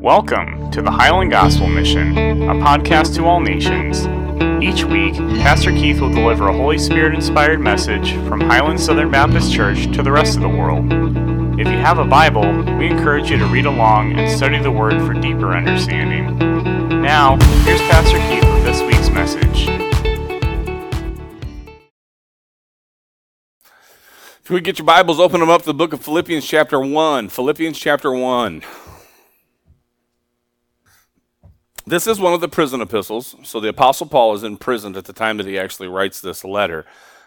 Welcome to the Highland Gospel Mission, a podcast to all nations. Each week, Pastor Keith will deliver a Holy Spirit inspired message from Highland Southern Baptist Church to the rest of the world. If you have a Bible, we encourage you to read along and study the Word for deeper understanding. Now, here's Pastor Keith with this week's message. If we get your Bibles, open them up to the book of Philippians, chapter 1. Philippians, chapter 1. This is one of the prison epistles. So the Apostle Paul is in prison at the time that he actually writes this letter.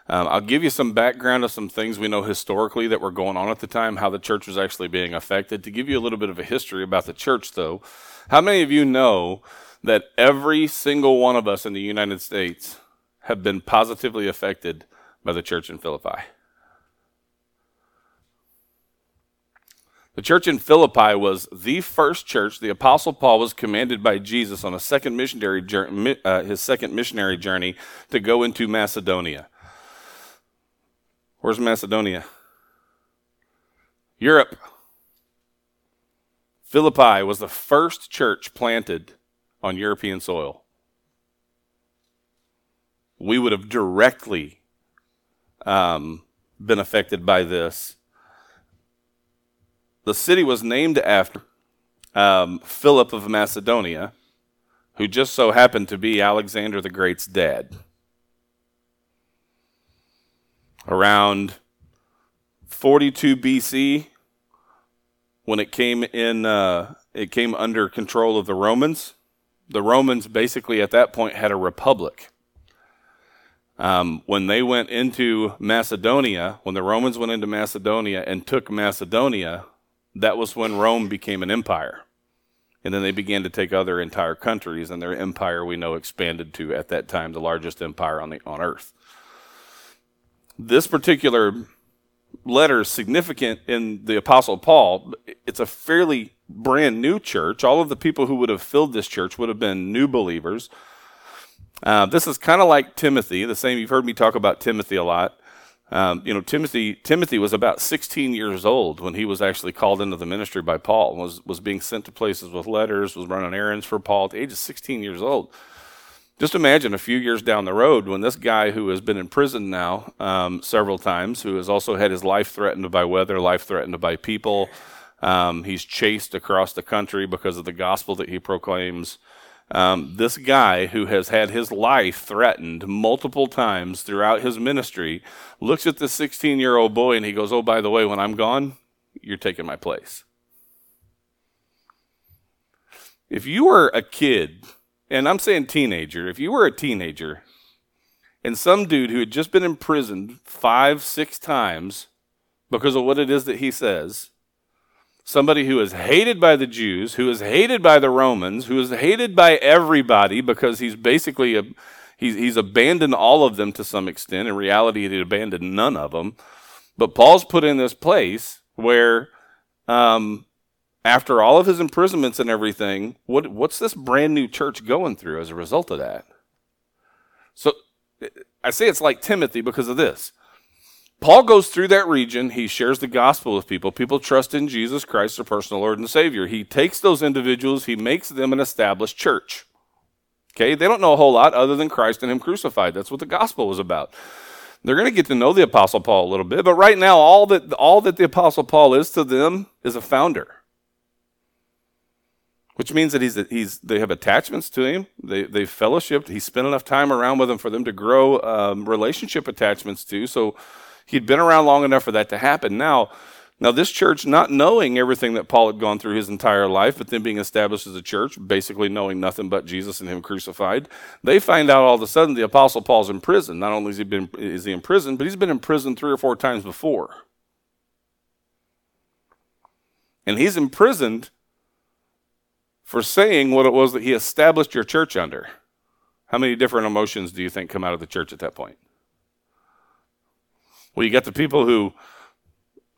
Um, I'll give you some background of some things we know historically that were going on at the time, how the church was actually being affected. To give you a little bit of a history about the church, though, how many of you know that every single one of us in the United States have been positively affected by the church in Philippi? The church in Philippi was the first church. The apostle Paul was commanded by Jesus on a second missionary journey, uh, his second missionary journey to go into Macedonia. Where's Macedonia? Europe. Philippi was the first church planted on European soil. We would have directly um, been affected by this the city was named after um, Philip of Macedonia, who just so happened to be Alexander the Great's dad. Around 42 BC, when it came in, uh, it came under control of the Romans. The Romans basically at that point had a republic. Um, when they went into Macedonia, when the Romans went into Macedonia and took Macedonia, that was when Rome became an empire. And then they began to take other entire countries, and their empire we know expanded to, at that time, the largest empire on, the, on earth. This particular letter is significant in the Apostle Paul. It's a fairly brand new church. All of the people who would have filled this church would have been new believers. Uh, this is kind of like Timothy, the same. You've heard me talk about Timothy a lot. Um, you know, Timothy Timothy was about 16 years old when he was actually called into the ministry by Paul. was was being sent to places with letters, was running errands for Paul at the age of 16 years old. Just imagine a few years down the road when this guy who has been in prison now um, several times, who has also had his life threatened by weather, life threatened by people, um, he's chased across the country because of the gospel that he proclaims. Um, this guy who has had his life threatened multiple times throughout his ministry looks at the 16 year old boy and he goes, Oh, by the way, when I'm gone, you're taking my place. If you were a kid, and I'm saying teenager, if you were a teenager and some dude who had just been imprisoned five, six times because of what it is that he says, somebody who is hated by the Jews, who is hated by the Romans, who is hated by everybody because he's basically a, he's, he's abandoned all of them to some extent. In reality, he abandoned none of them. But Paul's put in this place where, um, after all of his imprisonments and everything, what, what's this brand new church going through as a result of that? So I say it's like Timothy because of this. Paul goes through that region. He shares the gospel with people. People trust in Jesus Christ, their personal Lord and Savior. He takes those individuals, he makes them an established church. Okay, they don't know a whole lot other than Christ and Him crucified. That's what the gospel was about. They're going to get to know the Apostle Paul a little bit, but right now, all that all that the Apostle Paul is to them is a founder, which means that he's he's they have attachments to him. They they've fellowshipped. He spent enough time around with them for them to grow um, relationship attachments to. So He'd been around long enough for that to happen. Now, now this church, not knowing everything that Paul had gone through his entire life, but then being established as a church, basically knowing nothing but Jesus and Him crucified, they find out all of a sudden the Apostle Paul's in prison. Not only is he been is he in prison, but he's been in prison three or four times before, and he's imprisoned for saying what it was that he established your church under. How many different emotions do you think come out of the church at that point? Well, you got the people who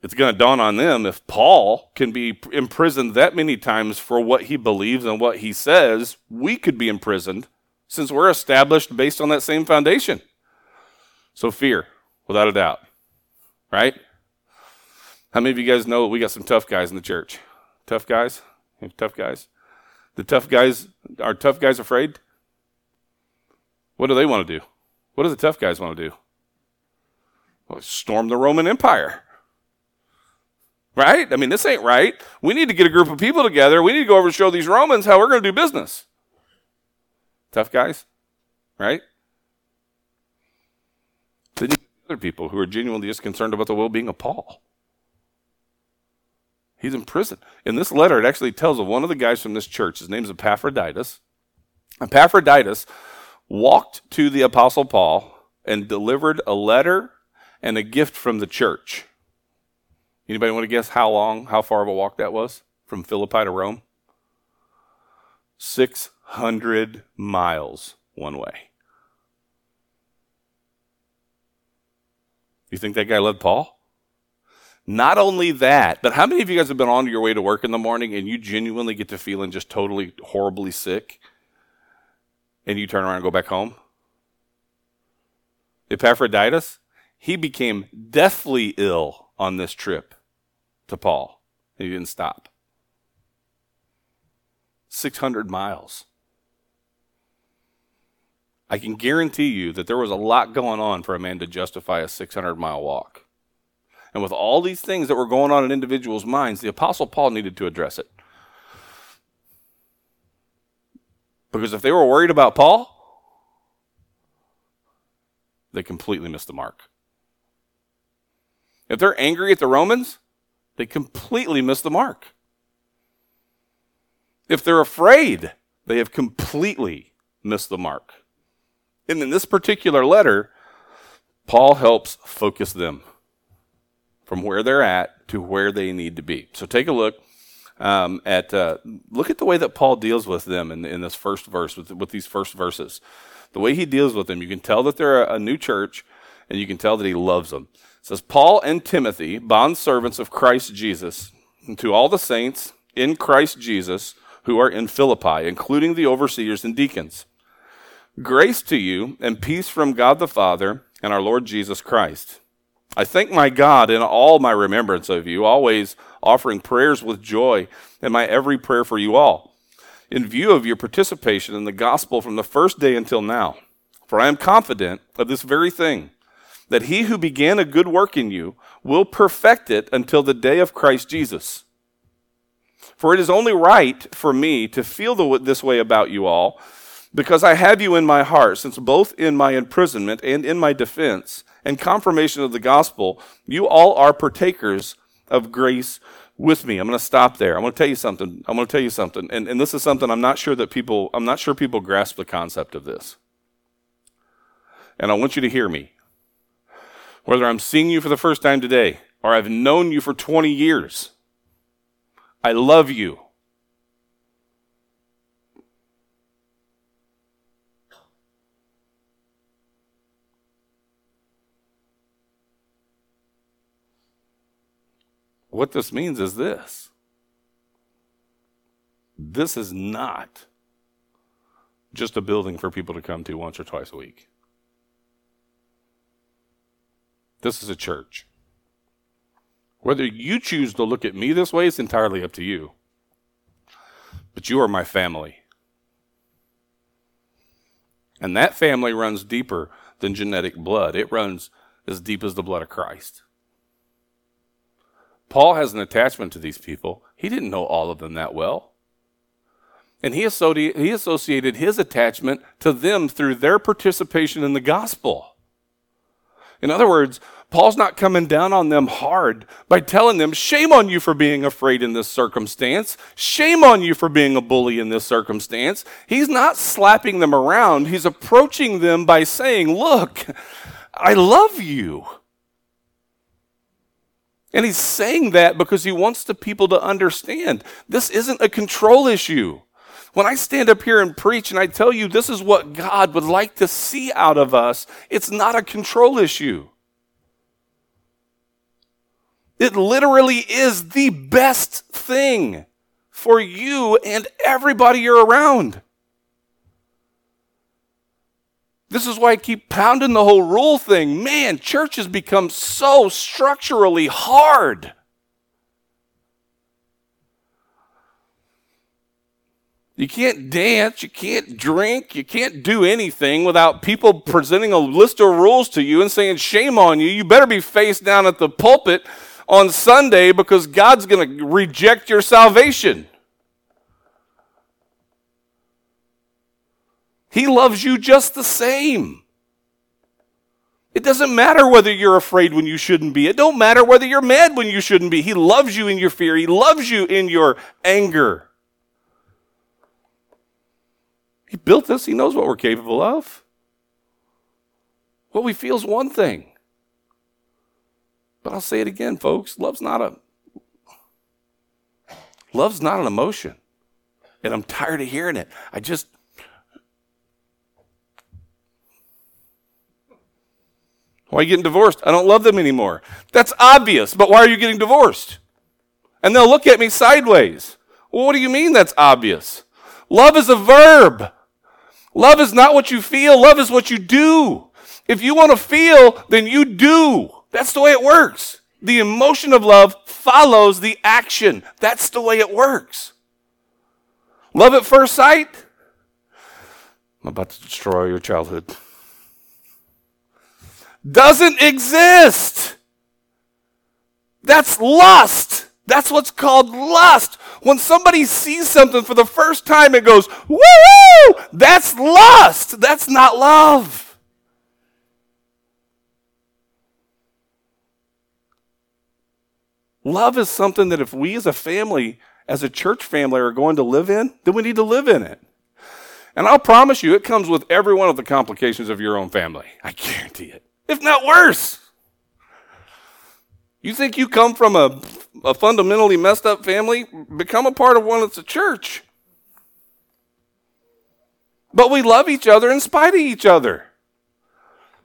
it's going to dawn on them if Paul can be imprisoned that many times for what he believes and what he says, we could be imprisoned since we're established based on that same foundation. So, fear, without a doubt, right? How many of you guys know we got some tough guys in the church? Tough guys? Tough guys? The tough guys are tough guys afraid? What do they want to do? What do the tough guys want to do? Storm the Roman Empire. Right? I mean, this ain't right. We need to get a group of people together. We need to go over and show these Romans how we're going to do business. Tough guys, right? Then you other people who are genuinely just concerned about the well being of Paul. He's in prison. In this letter, it actually tells of one of the guys from this church. His name's Epaphroditus. Epaphroditus walked to the Apostle Paul and delivered a letter and a gift from the church. Anybody want to guess how long, how far of a walk that was from Philippi to Rome? 600 miles one way. You think that guy loved Paul? Not only that, but how many of you guys have been on your way to work in the morning and you genuinely get to feeling just totally horribly sick and you turn around and go back home? Epaphroditus, he became deathly ill on this trip to Paul. He didn't stop. 600 miles. I can guarantee you that there was a lot going on for a man to justify a 600 mile walk. And with all these things that were going on in individuals' minds, the Apostle Paul needed to address it. Because if they were worried about Paul, they completely missed the mark. If they're angry at the Romans, they completely miss the mark. If they're afraid, they have completely missed the mark. And in this particular letter, Paul helps focus them from where they're at to where they need to be. So take a look um, at uh, look at the way that Paul deals with them in, in this first verse with, with these first verses. The way he deals with them, you can tell that they're a, a new church, and you can tell that he loves them. It says Paul and Timothy, bond servants of Christ Jesus, and to all the saints in Christ Jesus who are in Philippi, including the overseers and deacons. Grace to you and peace from God the Father and our Lord Jesus Christ. I thank my God in all my remembrance of you, always offering prayers with joy in my every prayer for you all, in view of your participation in the gospel from the first day until now. For I am confident of this very thing, that he who began a good work in you will perfect it until the day of Christ Jesus. For it is only right for me to feel the, this way about you all because I have you in my heart, since both in my imprisonment and in my defense and confirmation of the gospel, you all are partakers of grace with me. I'm going to stop there. I'm going to tell you something. I'm going to tell you something. And, and this is something I'm not sure that people, I'm not sure people grasp the concept of this. And I want you to hear me. Whether I'm seeing you for the first time today or I've known you for 20 years, I love you. What this means is this this is not just a building for people to come to once or twice a week. This is a church. Whether you choose to look at me this way is entirely up to you. But you are my family. And that family runs deeper than genetic blood, it runs as deep as the blood of Christ. Paul has an attachment to these people. He didn't know all of them that well. And he, associated his attachment to them through their participation in the gospel. In other words, Paul's not coming down on them hard by telling them, shame on you for being afraid in this circumstance. Shame on you for being a bully in this circumstance. He's not slapping them around. He's approaching them by saying, look, I love you. And he's saying that because he wants the people to understand this isn't a control issue. When I stand up here and preach and I tell you this is what God would like to see out of us, it's not a control issue. It literally is the best thing for you and everybody you're around. This is why I keep pounding the whole rule thing. Man, church has become so structurally hard. You can't dance, you can't drink, you can't do anything without people presenting a list of rules to you and saying, Shame on you. You better be face down at the pulpit on Sunday because God's going to reject your salvation. He loves you just the same. It doesn't matter whether you're afraid when you shouldn't be. It don't matter whether you're mad when you shouldn't be. He loves you in your fear. He loves you in your anger. He built us. He knows what we're capable of. What we feel is one thing. But I'll say it again, folks. Love's not a love's not an emotion. And I'm tired of hearing it. I just Why are you getting divorced? I don't love them anymore. That's obvious, but why are you getting divorced? And they'll look at me sideways. Well, what do you mean that's obvious? Love is a verb. Love is not what you feel, love is what you do. If you want to feel, then you do. That's the way it works. The emotion of love follows the action. That's the way it works. Love at first sight? I'm about to destroy your childhood. Doesn't exist. That's lust. That's what's called lust. When somebody sees something for the first time and goes, woo, that's lust. That's not love. Love is something that if we as a family, as a church family, are going to live in, then we need to live in it. And I'll promise you, it comes with every one of the complications of your own family. I guarantee it. If not worse. You think you come from a a fundamentally messed up family, become a part of one that's a church. But we love each other in spite of each other.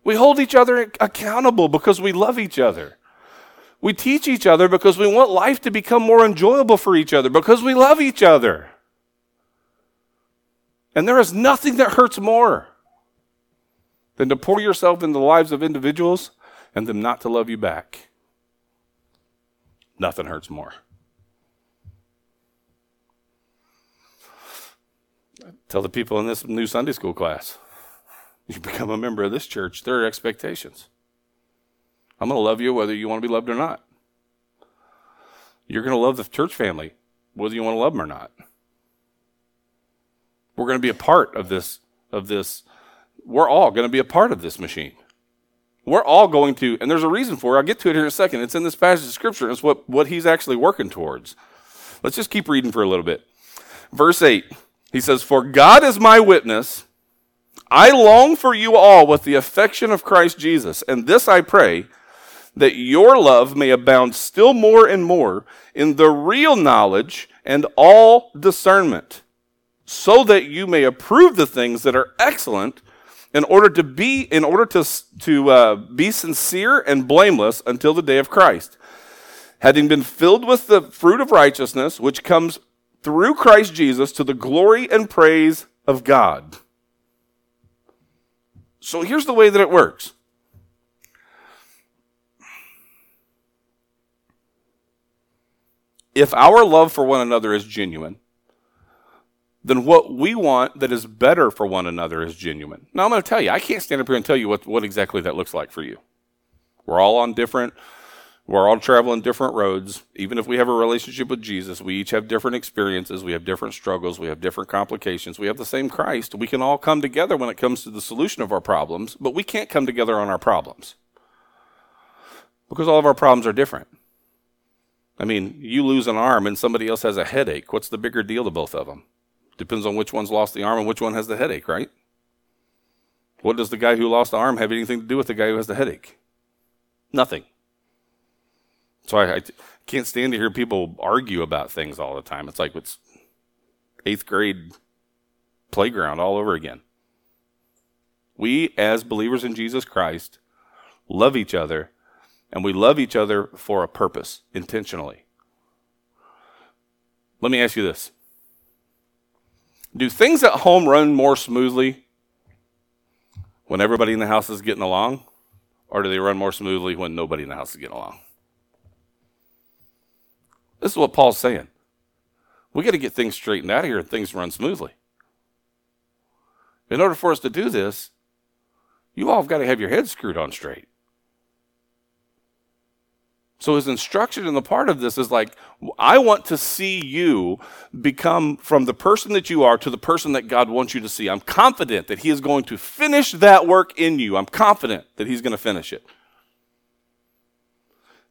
We hold each other accountable because we love each other. We teach each other because we want life to become more enjoyable for each other because we love each other. And there is nothing that hurts more than to pour yourself into the lives of individuals and them not to love you back. Nothing hurts more. Tell the people in this new Sunday school class, you become a member of this church, there are expectations. I'm going to love you whether you want to be loved or not. You're going to love the church family whether you want to love them or not. We're going to be a part of this of this we're all going to be a part of this machine. We're all going to, and there's a reason for it. I'll get to it here in a second. It's in this passage of scripture. It's what, what he's actually working towards. Let's just keep reading for a little bit. Verse 8, he says, For God is my witness. I long for you all with the affection of Christ Jesus. And this I pray, that your love may abound still more and more in the real knowledge and all discernment, so that you may approve the things that are excellent in order to be in order to, to uh, be sincere and blameless until the day of christ. Having been filled with the fruit of righteousness which comes through christ jesus to the glory and praise of god. So here's the way that it works. If our love for one another is genuine then what we want that is better for one another is genuine. Now, I'm going to tell you, I can't stand up here and tell you what, what exactly that looks like for you. We're all on different, we're all traveling different roads. Even if we have a relationship with Jesus, we each have different experiences, we have different struggles, we have different complications. We have the same Christ. We can all come together when it comes to the solution of our problems, but we can't come together on our problems because all of our problems are different. I mean, you lose an arm and somebody else has a headache. What's the bigger deal to both of them? Depends on which one's lost the arm and which one has the headache, right? What does the guy who lost the arm have anything to do with the guy who has the headache? Nothing. So I, I can't stand to hear people argue about things all the time. It's like it's eighth grade playground all over again. We, as believers in Jesus Christ, love each other, and we love each other for a purpose, intentionally. Let me ask you this do things at home run more smoothly when everybody in the house is getting along? Or do they run more smoothly when nobody in the house is getting along? This is what Paul's saying. We got to get things straightened out here and things run smoothly. In order for us to do this, you all have got to have your heads screwed on straight. So his instruction in the part of this is like, I want to see you become from the person that you are to the person that God wants you to see. I'm confident that he is going to finish that work in you. I'm confident that he's going to finish it.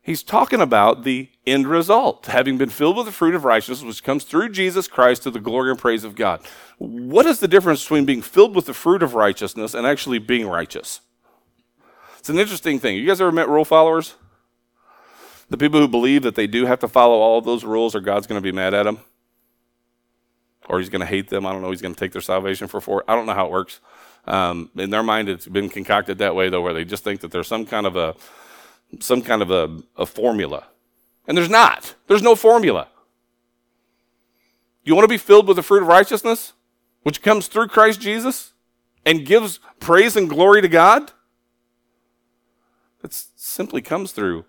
He's talking about the end result, having been filled with the fruit of righteousness, which comes through Jesus Christ to the glory and praise of God. What is the difference between being filled with the fruit of righteousness and actually being righteous? It's an interesting thing. You guys ever met rule followers? The people who believe that they do have to follow all those rules or God's going to be mad at them? Or he's going to hate them. I don't know. He's going to take their salvation for four. I don't know how it works. Um, in their mind, it's been concocted that way, though, where they just think that there's some kind of a some kind of a, a formula. And there's not. There's no formula. You want to be filled with the fruit of righteousness, which comes through Christ Jesus and gives praise and glory to God? It simply comes through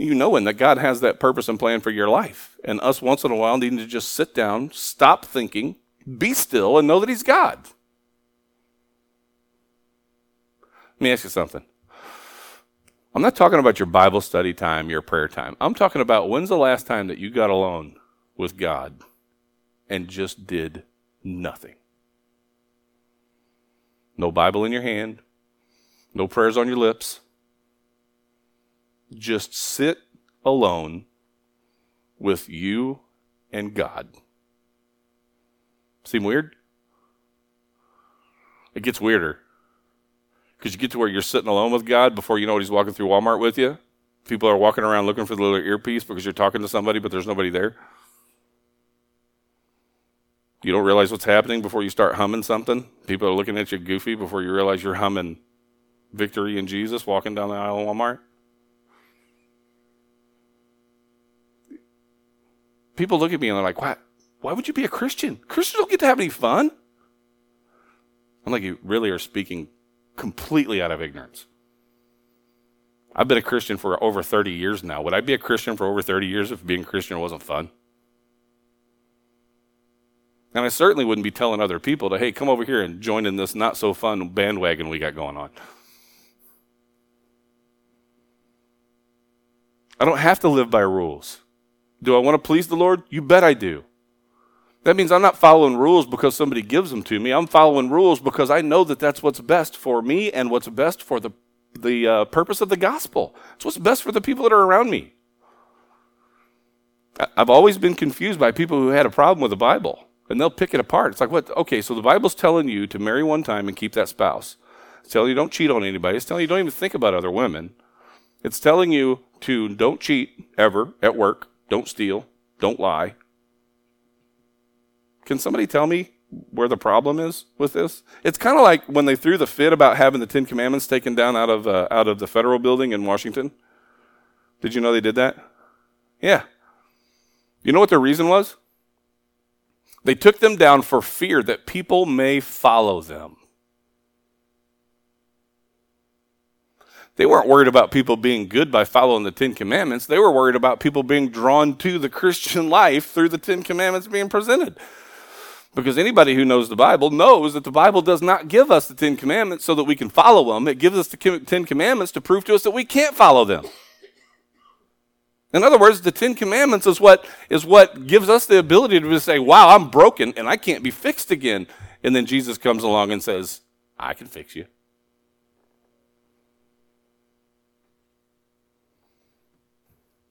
you knowing that God has that purpose and plan for your life. And us once in a while needing to just sit down, stop thinking, be still, and know that He's God. Let me ask you something. I'm not talking about your Bible study time, your prayer time. I'm talking about when's the last time that you got alone with God and just did nothing? No Bible in your hand, no prayers on your lips. Just sit alone with you and God. Seem weird? It gets weirder. Because you get to where you're sitting alone with God before you know what He's walking through Walmart with you. People are walking around looking for the little earpiece because you're talking to somebody, but there's nobody there. You don't realize what's happening before you start humming something. People are looking at you goofy before you realize you're humming Victory in Jesus walking down the aisle of Walmart. People look at me and they're like, why, why would you be a Christian? Christians don't get to have any fun. I'm like, you really are speaking completely out of ignorance. I've been a Christian for over 30 years now. Would I be a Christian for over 30 years if being Christian wasn't fun? And I certainly wouldn't be telling other people to, hey, come over here and join in this not so fun bandwagon we got going on. I don't have to live by rules. Do I want to please the Lord? You bet I do. That means I'm not following rules because somebody gives them to me. I'm following rules because I know that that's what's best for me and what's best for the, the uh, purpose of the gospel. It's what's best for the people that are around me. I've always been confused by people who had a problem with the Bible and they'll pick it apart. It's like, what? Okay, so the Bible's telling you to marry one time and keep that spouse. It's telling you don't cheat on anybody. It's telling you don't even think about other women. It's telling you to don't cheat ever at work, don't steal, don't lie, can somebody tell me where the problem is with this? It's kind of like when they threw the fit about having the Ten Commandments taken down out of uh, out of the federal building in Washington. Did you know they did that? Yeah. You know what their reason was? They took them down for fear that people may follow them. They weren't worried about people being good by following the Ten Commandments. They were worried about people being drawn to the Christian life through the Ten Commandments being presented. Because anybody who knows the Bible knows that the Bible does not give us the Ten Commandments so that we can follow them. It gives us the Ten Commandments to prove to us that we can't follow them. In other words, the Ten Commandments is what, is what gives us the ability to say, wow, I'm broken and I can't be fixed again. And then Jesus comes along and says, I can fix you.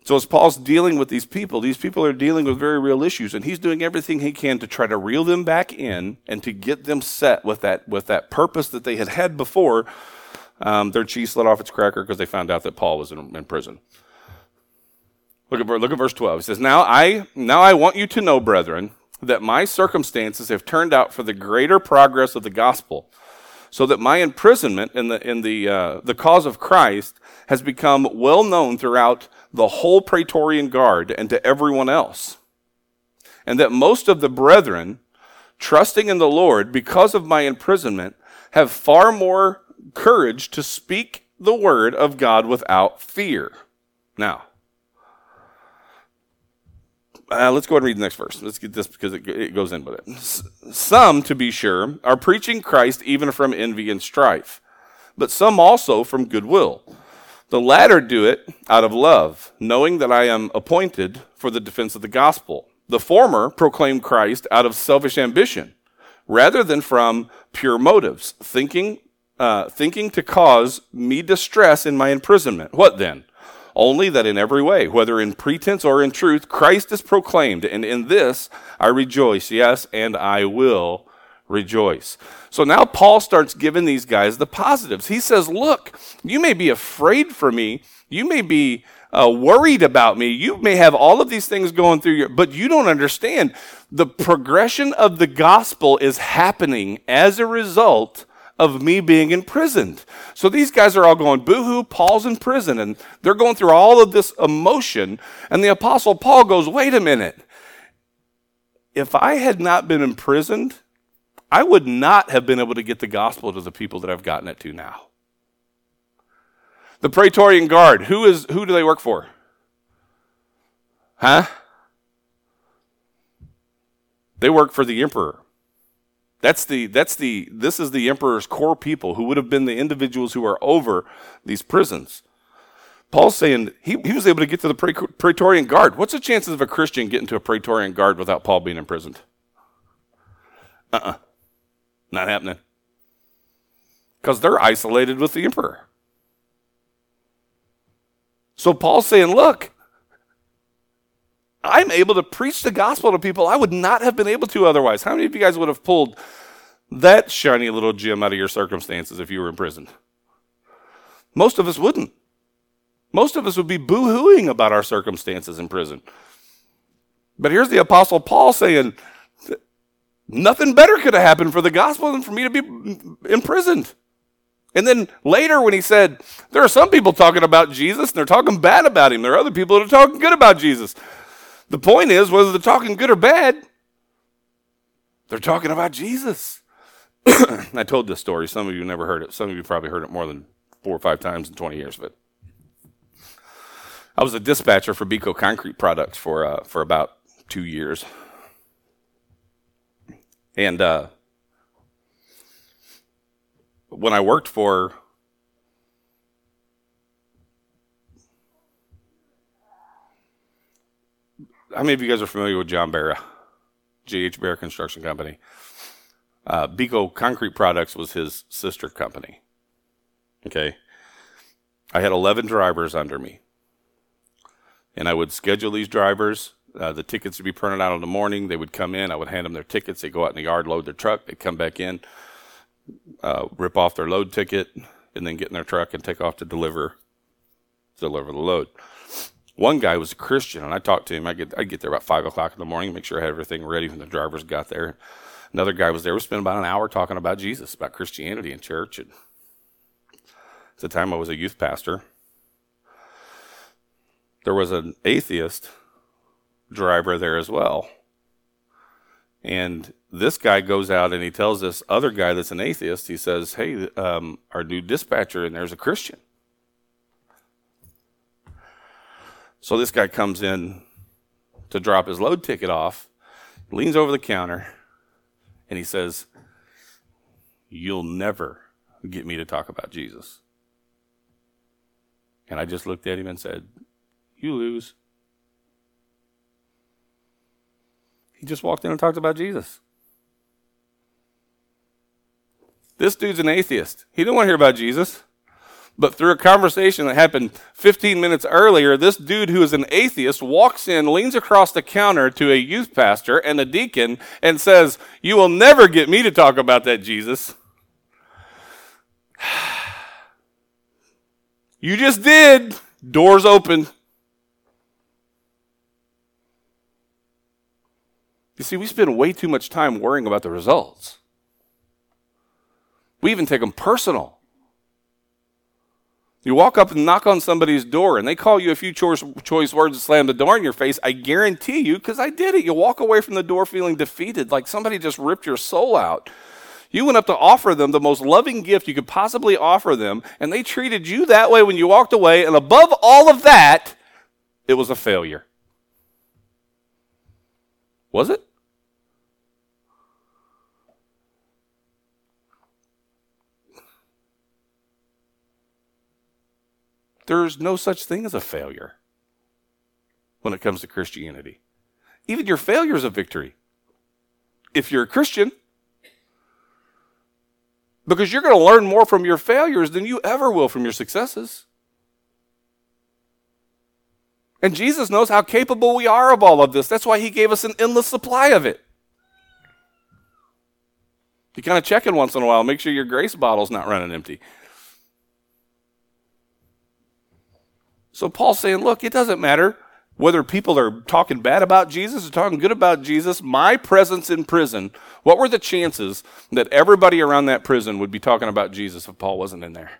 So, as Paul's dealing with these people, these people are dealing with very real issues, and he's doing everything he can to try to reel them back in and to get them set with that, with that purpose that they had had before um, their cheese let off its cracker because they found out that Paul was in, in prison. Look at, look at verse 12. He says, now I, now I want you to know, brethren, that my circumstances have turned out for the greater progress of the gospel, so that my imprisonment in the, in the, uh, the cause of Christ has become well known throughout the whole Praetorian Guard and to everyone else. And that most of the brethren, trusting in the Lord because of my imprisonment, have far more courage to speak the word of God without fear. Now, uh, let's go ahead and read the next verse. Let's get this because it, it goes in with it. Some, to be sure, are preaching Christ even from envy and strife, but some also from goodwill. The latter do it out of love, knowing that I am appointed for the defense of the gospel. The former proclaim Christ out of selfish ambition, rather than from pure motives, thinking, uh, thinking to cause me distress in my imprisonment. What then? Only that in every way, whether in pretense or in truth, Christ is proclaimed, and in this I rejoice, yes, and I will rejoice. So now Paul starts giving these guys the positives. He says, Look, you may be afraid for me. You may be uh, worried about me. You may have all of these things going through your, but you don't understand. The progression of the gospel is happening as a result of me being imprisoned. So these guys are all going, boohoo, Paul's in prison. And they're going through all of this emotion. And the apostle Paul goes, wait a minute. If I had not been imprisoned, I would not have been able to get the gospel to the people that I've gotten it to now. The Praetorian Guard, who is who do they work for? Huh? They work for the emperor. That's the that's the this is the emperor's core people who would have been the individuals who are over these prisons. Paul's saying he, he was able to get to the Praetorian Guard. What's the chances of a Christian getting to a Praetorian Guard without Paul being imprisoned? Uh uh-uh. uh not happening. Because they're isolated with the emperor. So Paul's saying, look, I'm able to preach the gospel to people I would not have been able to otherwise. How many of you guys would have pulled that shiny little gem out of your circumstances if you were in prison? Most of us wouldn't. Most of us would be boo hooing about our circumstances in prison. But here's the Apostle Paul saying, Nothing better could have happened for the gospel than for me to be imprisoned. And then later, when he said, There are some people talking about Jesus and they're talking bad about him, there are other people that are talking good about Jesus. The point is, whether they're talking good or bad, they're talking about Jesus. I told this story. Some of you never heard it. Some of you probably heard it more than four or five times in 20 years. But I was a dispatcher for Beco Concrete Products for, uh, for about two years. And uh, when I worked for how many of you guys are familiar with John Barra, J.H. Barra Construction Company? Uh, Beco Concrete Products was his sister company. Okay. I had 11 drivers under me. And I would schedule these drivers uh, the tickets would be printed out in the morning. They would come in. I would hand them their tickets. They'd go out in the yard, load their truck. They'd come back in, uh, rip off their load ticket, and then get in their truck and take off to deliver deliver the load. One guy was a Christian, and I talked to him. I get I get there about five o'clock in the morning, make sure I had everything ready when the drivers got there. Another guy was there. We spent about an hour talking about Jesus, about Christianity in church. And at the time, I was a youth pastor. There was an atheist driver there as well. And this guy goes out and he tells this other guy that's an atheist, he says, Hey, um, our new dispatcher in there's a Christian. So this guy comes in to drop his load ticket off, leans over the counter, and he says, You'll never get me to talk about Jesus. And I just looked at him and said, You lose. He just walked in and talked about Jesus. This dude's an atheist. He didn't want to hear about Jesus. But through a conversation that happened 15 minutes earlier, this dude who is an atheist walks in, leans across the counter to a youth pastor and a deacon, and says, You will never get me to talk about that Jesus. you just did. Doors open. You see, we spend way too much time worrying about the results. We even take them personal. You walk up and knock on somebody's door and they call you a few choice, choice words and slam the door in your face. I guarantee you, because I did it, you walk away from the door feeling defeated, like somebody just ripped your soul out. You went up to offer them the most loving gift you could possibly offer them, and they treated you that way when you walked away, and above all of that, it was a failure. Was it? There's no such thing as a failure when it comes to Christianity. Even your failure is a victory. If you're a Christian, because you're going to learn more from your failures than you ever will from your successes. And Jesus knows how capable we are of all of this. That's why he gave us an endless supply of it. You kind of check in once in a while, make sure your grace bottle's not running empty. So Paul's saying, look, it doesn't matter whether people are talking bad about Jesus or talking good about Jesus, my presence in prison, what were the chances that everybody around that prison would be talking about Jesus if Paul wasn't in there?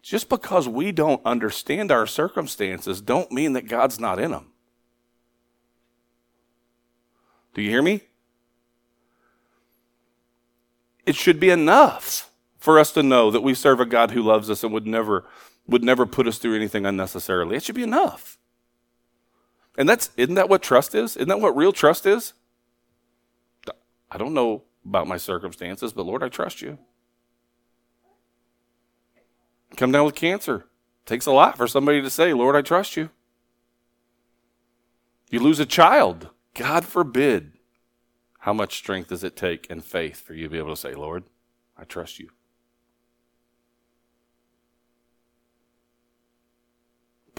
Just because we don't understand our circumstances don't mean that God's not in them. Do you hear me? It should be enough for us to know that we serve a God who loves us and would never would never put us through anything unnecessarily. It should be enough. And that's isn't that what trust is? Isn't that what real trust is? I don't know about my circumstances, but Lord, I trust you. Come down with cancer. Takes a lot for somebody to say, Lord, I trust you. You lose a child. God forbid. How much strength does it take and faith for you to be able to say, Lord, I trust you?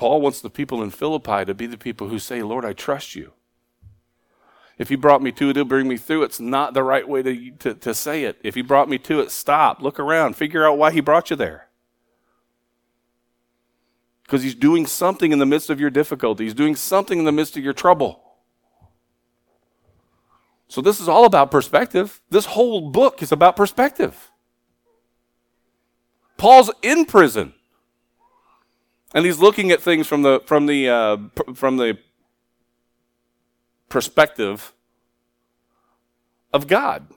Paul wants the people in Philippi to be the people who say, Lord, I trust you. If he brought me to it, he'll bring me through. It's not the right way to, to, to say it. If he brought me to it, stop, look around, figure out why he brought you there. Because he's doing something in the midst of your difficulty, he's doing something in the midst of your trouble. So, this is all about perspective. This whole book is about perspective. Paul's in prison. And he's looking at things from the, from the, uh, from the perspective of God.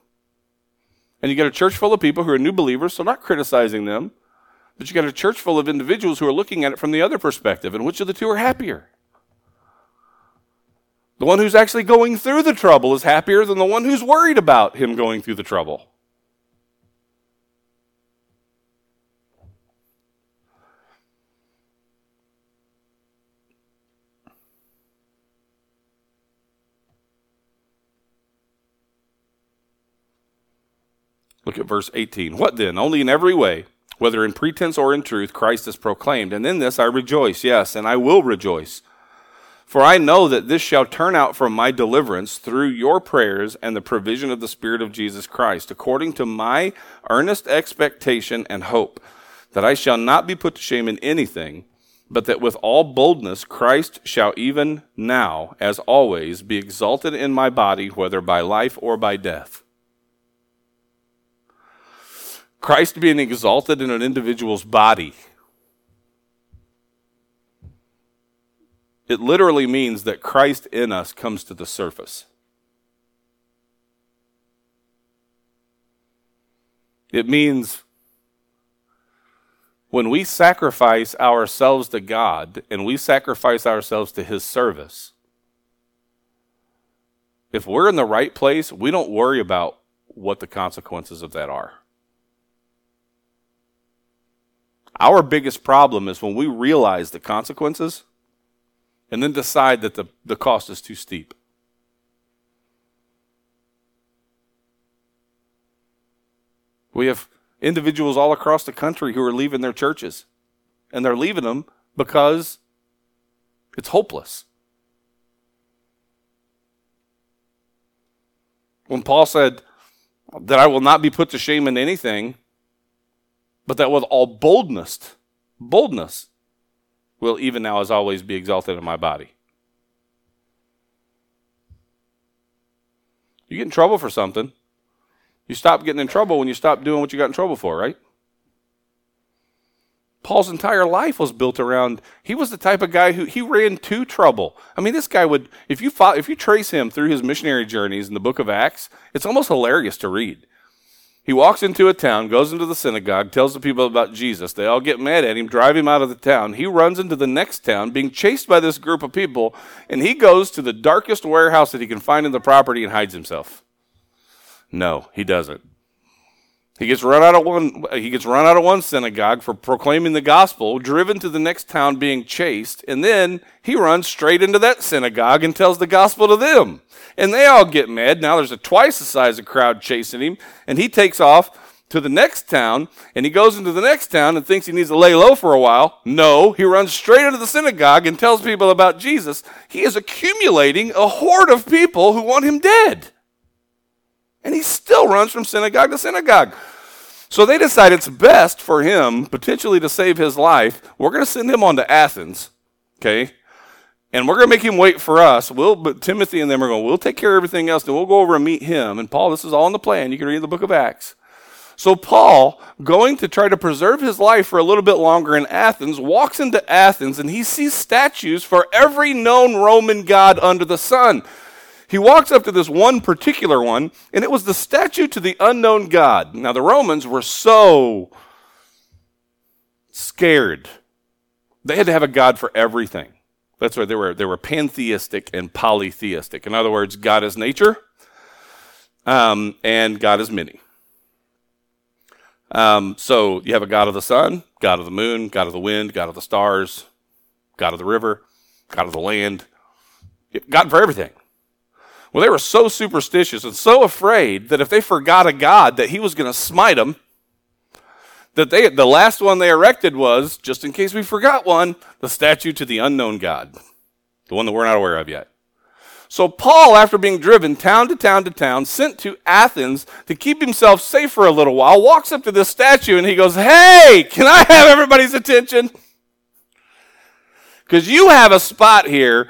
And you got a church full of people who are new believers, so not criticizing them, but you got a church full of individuals who are looking at it from the other perspective. And which of the two are happier? The one who's actually going through the trouble is happier than the one who's worried about him going through the trouble. Look at verse 18. What then? Only in every way, whether in pretense or in truth, Christ is proclaimed. And in this I rejoice, yes, and I will rejoice. For I know that this shall turn out for my deliverance through your prayers and the provision of the Spirit of Jesus Christ, according to my earnest expectation and hope, that I shall not be put to shame in anything, but that with all boldness Christ shall even now, as always, be exalted in my body, whether by life or by death. Christ being exalted in an individual's body. It literally means that Christ in us comes to the surface. It means when we sacrifice ourselves to God and we sacrifice ourselves to His service, if we're in the right place, we don't worry about what the consequences of that are. Our biggest problem is when we realize the consequences and then decide that the, the cost is too steep. We have individuals all across the country who are leaving their churches, and they're leaving them because it's hopeless. When Paul said that I will not be put to shame in anything, but that with all boldness, boldness, will even now as always be exalted in my body. You get in trouble for something. You stop getting in trouble when you stop doing what you got in trouble for, right? Paul's entire life was built around he was the type of guy who he ran to trouble. I mean, this guy would if you follow, if you trace him through his missionary journeys in the book of Acts, it's almost hilarious to read. He walks into a town, goes into the synagogue, tells the people about Jesus. They all get mad at him, drive him out of the town. He runs into the next town, being chased by this group of people, and he goes to the darkest warehouse that he can find in the property and hides himself. No, he doesn't. He gets run out of one he gets run out of one synagogue for proclaiming the gospel, driven to the next town being chased, and then he runs straight into that synagogue and tells the gospel to them. And they all get mad. Now there's a twice the size of crowd chasing him, and he takes off to the next town, and he goes into the next town and thinks he needs to lay low for a while. No, he runs straight into the synagogue and tells people about Jesus. He is accumulating a horde of people who want him dead. And he still runs from synagogue to synagogue. So they decide it's best for him, potentially to save his life. We're going to send him on to Athens, okay? And we're going to make him wait for us. We'll, but Timothy and them are going, we'll take care of everything else, and we'll go over and meet him. And Paul, this is all in the plan. You can read the book of Acts. So Paul, going to try to preserve his life for a little bit longer in Athens, walks into Athens and he sees statues for every known Roman god under the sun. He walks up to this one particular one, and it was the statue to the unknown God. Now, the Romans were so scared. They had to have a God for everything. That's why they were, they were pantheistic and polytheistic. In other words, God is nature, um, and God is many. Um, so you have a God of the sun, God of the moon, God of the wind, God of the stars, God of the river, God of the land, God for everything. Well, they were so superstitious and so afraid that if they forgot a God, that he was going to smite them. That they, the last one they erected was, just in case we forgot one, the statue to the unknown God, the one that we're not aware of yet. So Paul, after being driven town to town to town, sent to Athens to keep himself safe for a little while, walks up to this statue and he goes, Hey, can I have everybody's attention? Because you have a spot here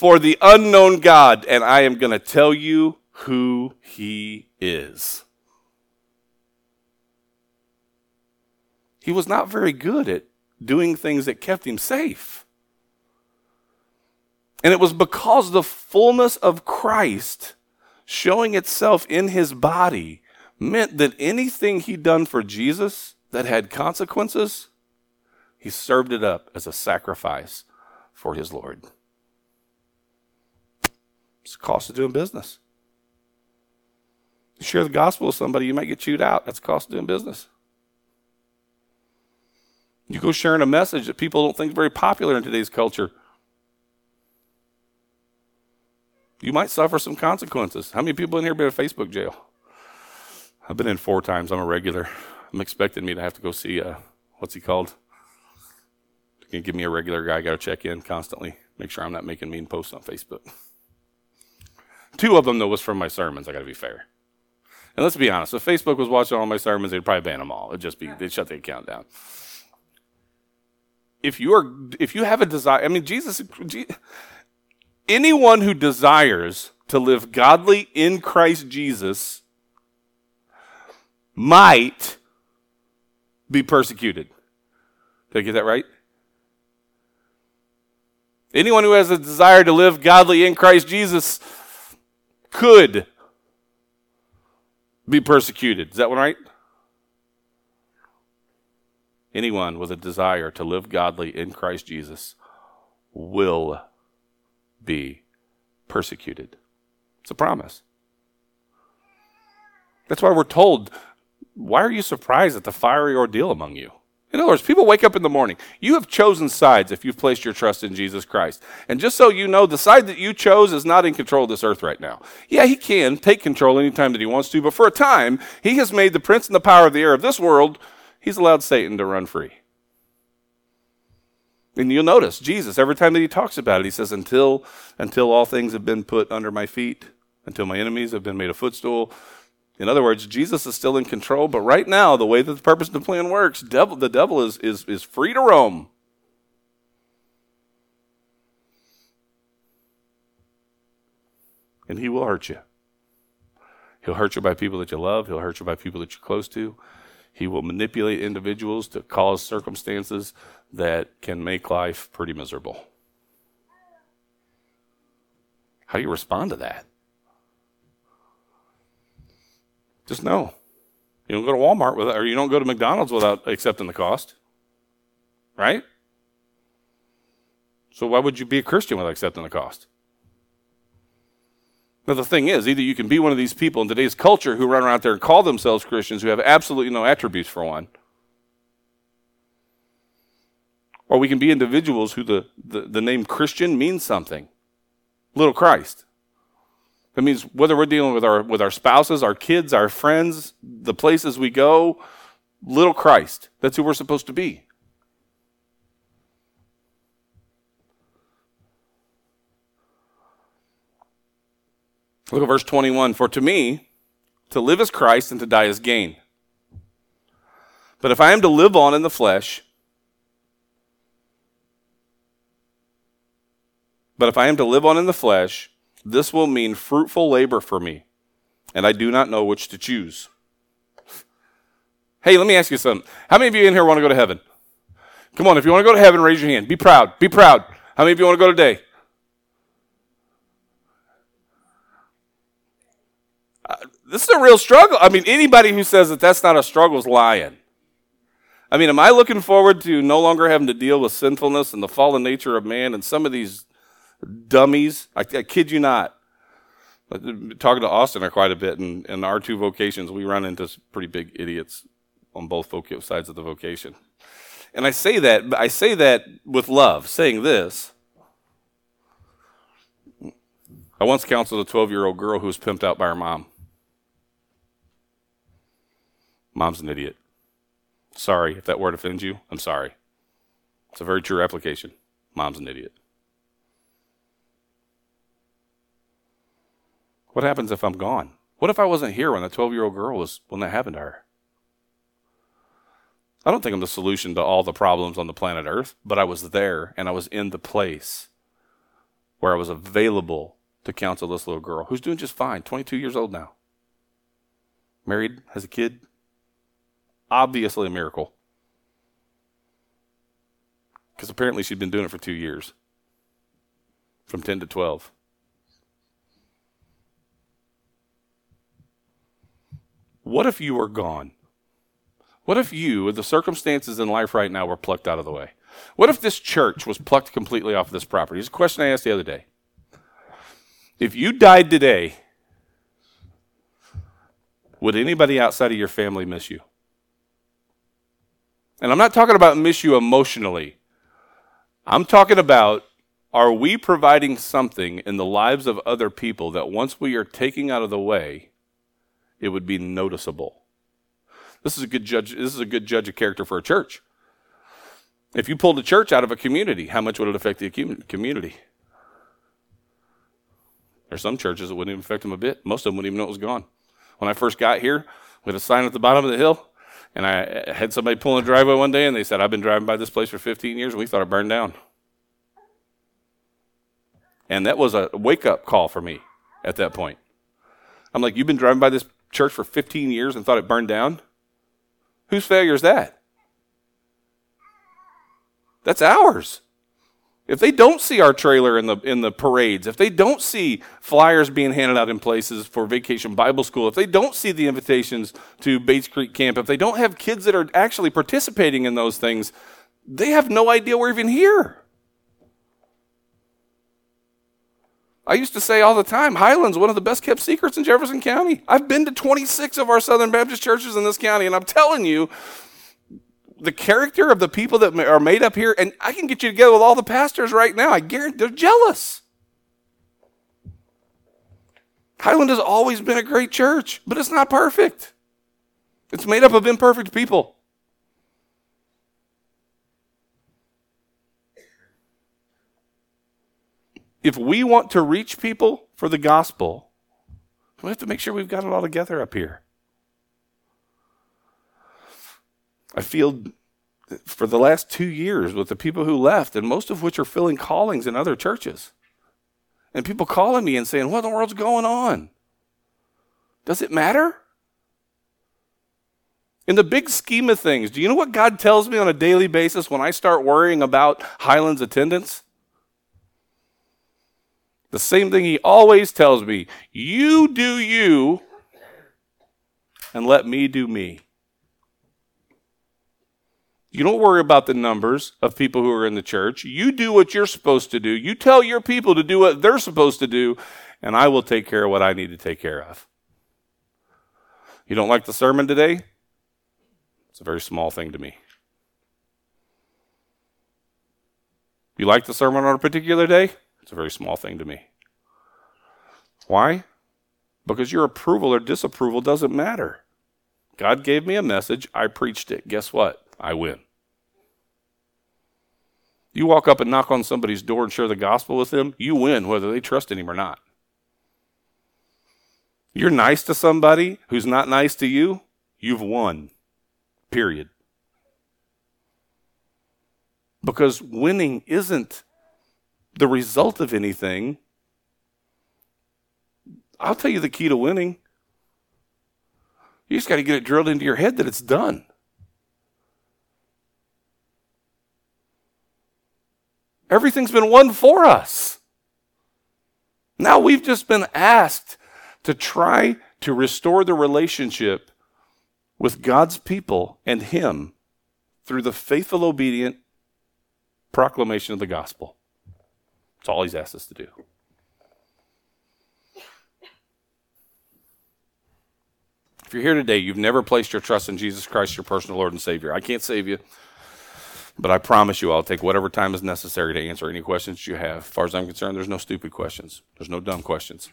for the unknown God, and I am going to tell you who he is. He was not very good at doing things that kept him safe. And it was because the fullness of Christ showing itself in his body meant that anything he'd done for Jesus that had consequences, he served it up as a sacrifice for his Lord. It's the cost of doing business. You share the gospel with somebody, you might get chewed out. That's the cost of doing business. You go sharing a message that people don't think is very popular in today's culture. You might suffer some consequences. How many people in here been in Facebook jail? I've been in four times. I'm a regular. I'm expecting me to have to go see uh, what's he called? Can give me a regular guy? Got to check in constantly. Make sure I'm not making mean posts on Facebook. Two of them, though, was from my sermons. I got to be fair. And let's be honest, if Facebook was watching all my sermons, they'd probably ban them all. It'd just be they'd shut the account down. If you are, if you have a desire, I mean, Jesus, anyone who desires to live godly in Christ Jesus might be persecuted. Did I get that right? Anyone who has a desire to live godly in Christ Jesus could be persecuted. Is that one right? Anyone with a desire to live godly in Christ Jesus will be persecuted. It's a promise. That's why we're told, why are you surprised at the fiery ordeal among you? In other words, people wake up in the morning. You have chosen sides if you've placed your trust in Jesus Christ. And just so you know, the side that you chose is not in control of this earth right now. Yeah, he can take control anytime that he wants to, but for a time, he has made the prince and the power of the air of this world, he's allowed Satan to run free. And you'll notice, Jesus, every time that he talks about it, he says, until, until all things have been put under my feet, until my enemies have been made a footstool, in other words, Jesus is still in control, but right now, the way that the purpose of the plan works, devil, the devil is, is, is free to roam. And he will hurt you. He'll hurt you by people that you love, he'll hurt you by people that you're close to. He will manipulate individuals to cause circumstances that can make life pretty miserable. How do you respond to that? Just know You don't go to Walmart without, or you don't go to McDonald's without accepting the cost. Right? So why would you be a Christian without accepting the cost? Now, the thing is, either you can be one of these people in today's culture who run around there and call themselves Christians who have absolutely no attributes, for one, or we can be individuals who the, the, the name Christian means something. Little Christ. That means whether we're dealing with our, with our spouses, our kids, our friends, the places we go, little Christ. That's who we're supposed to be. Look at verse 21. For to me, to live is Christ and to die is gain. But if I am to live on in the flesh, but if I am to live on in the flesh, this will mean fruitful labor for me, and I do not know which to choose. Hey, let me ask you something. How many of you in here want to go to heaven? Come on, if you want to go to heaven, raise your hand. Be proud. Be proud. How many of you want to go today? Uh, this is a real struggle. I mean, anybody who says that that's not a struggle is lying. I mean, am I looking forward to no longer having to deal with sinfulness and the fallen nature of man and some of these dummies? I, I kid you not. Talking to Austin are quite a bit, and in our two vocations, we run into pretty big idiots on both sides of the vocation. And I say that, I say that with love, saying this. I once counseled a 12 year old girl who was pimped out by her mom. Mom's an idiot. Sorry if that word offends you. I'm sorry. It's a very true application. Mom's an idiot. What happens if I'm gone? What if I wasn't here when the 12 year old girl was, when that happened to her? I don't think I'm the solution to all the problems on the planet Earth, but I was there and I was in the place where I was available to counsel this little girl who's doing just fine, 22 years old now. Married, has a kid, Obviously a miracle. Because apparently she'd been doing it for two years from 10 to 12. What if you were gone? What if you, the circumstances in life right now, were plucked out of the way? What if this church was plucked completely off of this property? It's a question I asked the other day. If you died today, would anybody outside of your family miss you? And I'm not talking about miss you emotionally. I'm talking about are we providing something in the lives of other people that once we are taking out of the way, it would be noticeable? This is a good judge. This is a good judge of character for a church. If you pulled a church out of a community, how much would it affect the community? There's some churches that wouldn't even affect them a bit. Most of them wouldn't even know it was gone. When I first got here, we had a sign at the bottom of the hill and I had somebody pulling a driveway one day, and they said, I've been driving by this place for 15 years, and we thought it burned down. And that was a wake up call for me at that point. I'm like, You've been driving by this church for 15 years and thought it burned down? Whose failure is that? That's ours. If they don't see our trailer in the in the parades, if they don't see flyers being handed out in places for vacation Bible school, if they don't see the invitations to Bates Creek camp, if they don't have kids that are actually participating in those things, they have no idea we're even here. I used to say all the time, Highland's one of the best kept secrets in Jefferson County. I've been to 26 of our Southern Baptist churches in this county, and I'm telling you, the character of the people that are made up here, and I can get you together with all the pastors right now. I guarantee they're jealous. Highland has always been a great church, but it's not perfect. It's made up of imperfect people. If we want to reach people for the gospel, we have to make sure we've got it all together up here. I feel for the last two years with the people who left, and most of which are filling callings in other churches. And people calling me and saying, What in the world's going on? Does it matter? In the big scheme of things, do you know what God tells me on a daily basis when I start worrying about Highlands attendance? The same thing He always tells me you do you, and let me do me. You don't worry about the numbers of people who are in the church. You do what you're supposed to do. You tell your people to do what they're supposed to do, and I will take care of what I need to take care of. You don't like the sermon today? It's a very small thing to me. You like the sermon on a particular day? It's a very small thing to me. Why? Because your approval or disapproval doesn't matter. God gave me a message, I preached it. Guess what? I win. You walk up and knock on somebody's door and share the gospel with them, you win whether they trust in him or not. You're nice to somebody who's not nice to you, you've won. Period. Because winning isn't the result of anything. I'll tell you the key to winning. You just got to get it drilled into your head that it's done. Everything's been won for us. Now we've just been asked to try to restore the relationship with God's people and Him through the faithful, obedient proclamation of the gospel. That's all He's asked us to do. If you're here today, you've never placed your trust in Jesus Christ, your personal Lord and Savior. I can't save you. But I promise you, I'll take whatever time is necessary to answer any questions you have. As far as I'm concerned, there's no stupid questions. There's no dumb questions.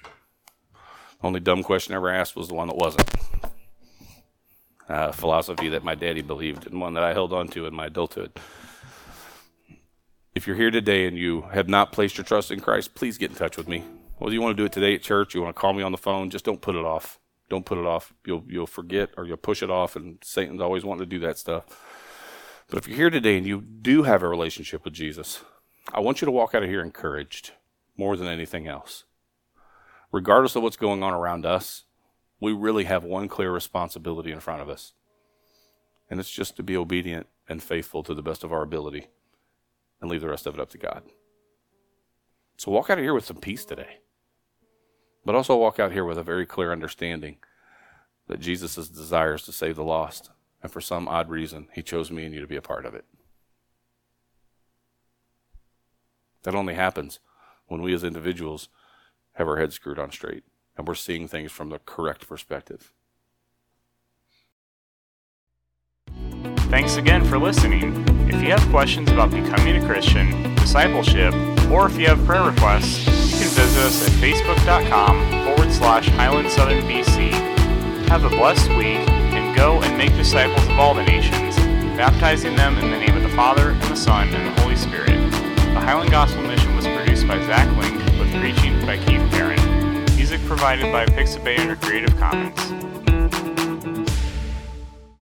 The only dumb question I ever asked was the one that wasn't. Uh, philosophy that my daddy believed and one that I held on to in my adulthood. If you're here today and you have not placed your trust in Christ, please get in touch with me. Whether you want to do it today at church, you want to call me on the phone, just don't put it off. Don't put it off. You'll you'll forget or you'll push it off, and Satan's always wanting to do that stuff. But if you're here today and you do have a relationship with Jesus, I want you to walk out of here encouraged more than anything else. Regardless of what's going on around us, we really have one clear responsibility in front of us. And it's just to be obedient and faithful to the best of our ability and leave the rest of it up to God. So walk out of here with some peace today. But also walk out here with a very clear understanding that Jesus' desires to save the lost and for some odd reason, he chose me and you to be a part of it. That only happens when we as individuals have our heads screwed on straight and we're seeing things from the correct perspective. Thanks again for listening. If you have questions about becoming a Christian, discipleship, or if you have prayer requests, you can visit us at facebook.com forward slash Highland Southern BC. Have a blessed week and Go and make disciples of all the nations, baptizing them in the name of the Father, and the Son, and the Holy Spirit. The Highland Gospel Mission was produced by Zach Link with preaching by Keith Perrin. Music provided by Pixabay under Creative Commons.